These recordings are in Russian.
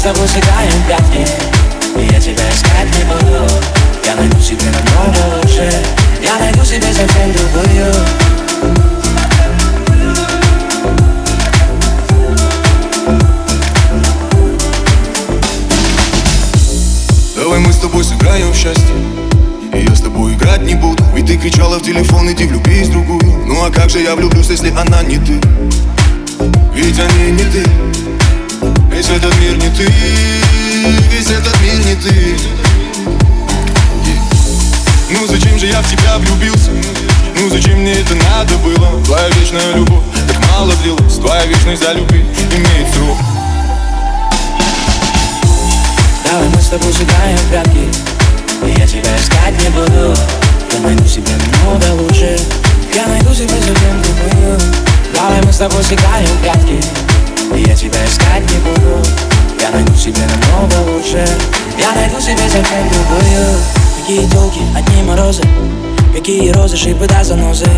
с тобой сыграем пятки. И я тебя искать не буду. Я найду себе намного лучше. Я найду себе совсем другую. Давай мы с тобой сыграем в счастье. И я с тобой играть не буду. Ведь ты кричала в телефон, иди влюбись в другую. Ну а как же я влюблюсь, если она не ты? Ведь они не ты. Весь этот мир не ты Весь этот мир не ты. Ну зачем же я в тебя влюбился? Ну зачем мне это надо было? Твоя вечная любовь так мало длилась. Твоя вечность за любви имеет срок. Давай мы с тобой сыграем в прятки. Я тебя искать не буду. Я найду себе много лучше. Я найду себе совсем другую. Давай мы с тобой сыграем в прятки. Я тебя искать не буду себе намного лучше. Я найду себе совсем другую Какие телки, одни морозы. Какие розы, шипы да занозы.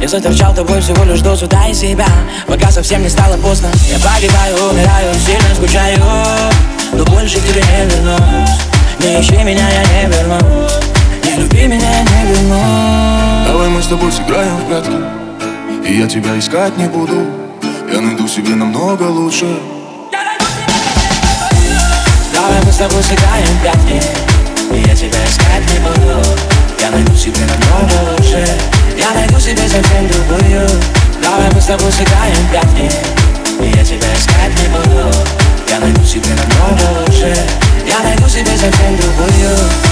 Я заторчал тобой всего лишь дозу, дай себя. Пока совсем не стало поздно. Я погибаю, умираю, сильно скучаю. Но больше к тебе не вернусь. Не ищи меня, я не вернусь. Не люби меня, я не вернусь. Давай мы с тобой сыграем в прятки. И я тебя искать не буду. Я найду себе намного лучше с тобой сыграем прятки И я тебя искать не буду. Я найду себе намного лучше. Я найду себе совсем другую. Давай мы с тобой сыграем прятки И я тебя искать не буду. Я найду себе намного лучше. Я найду себе совсем другую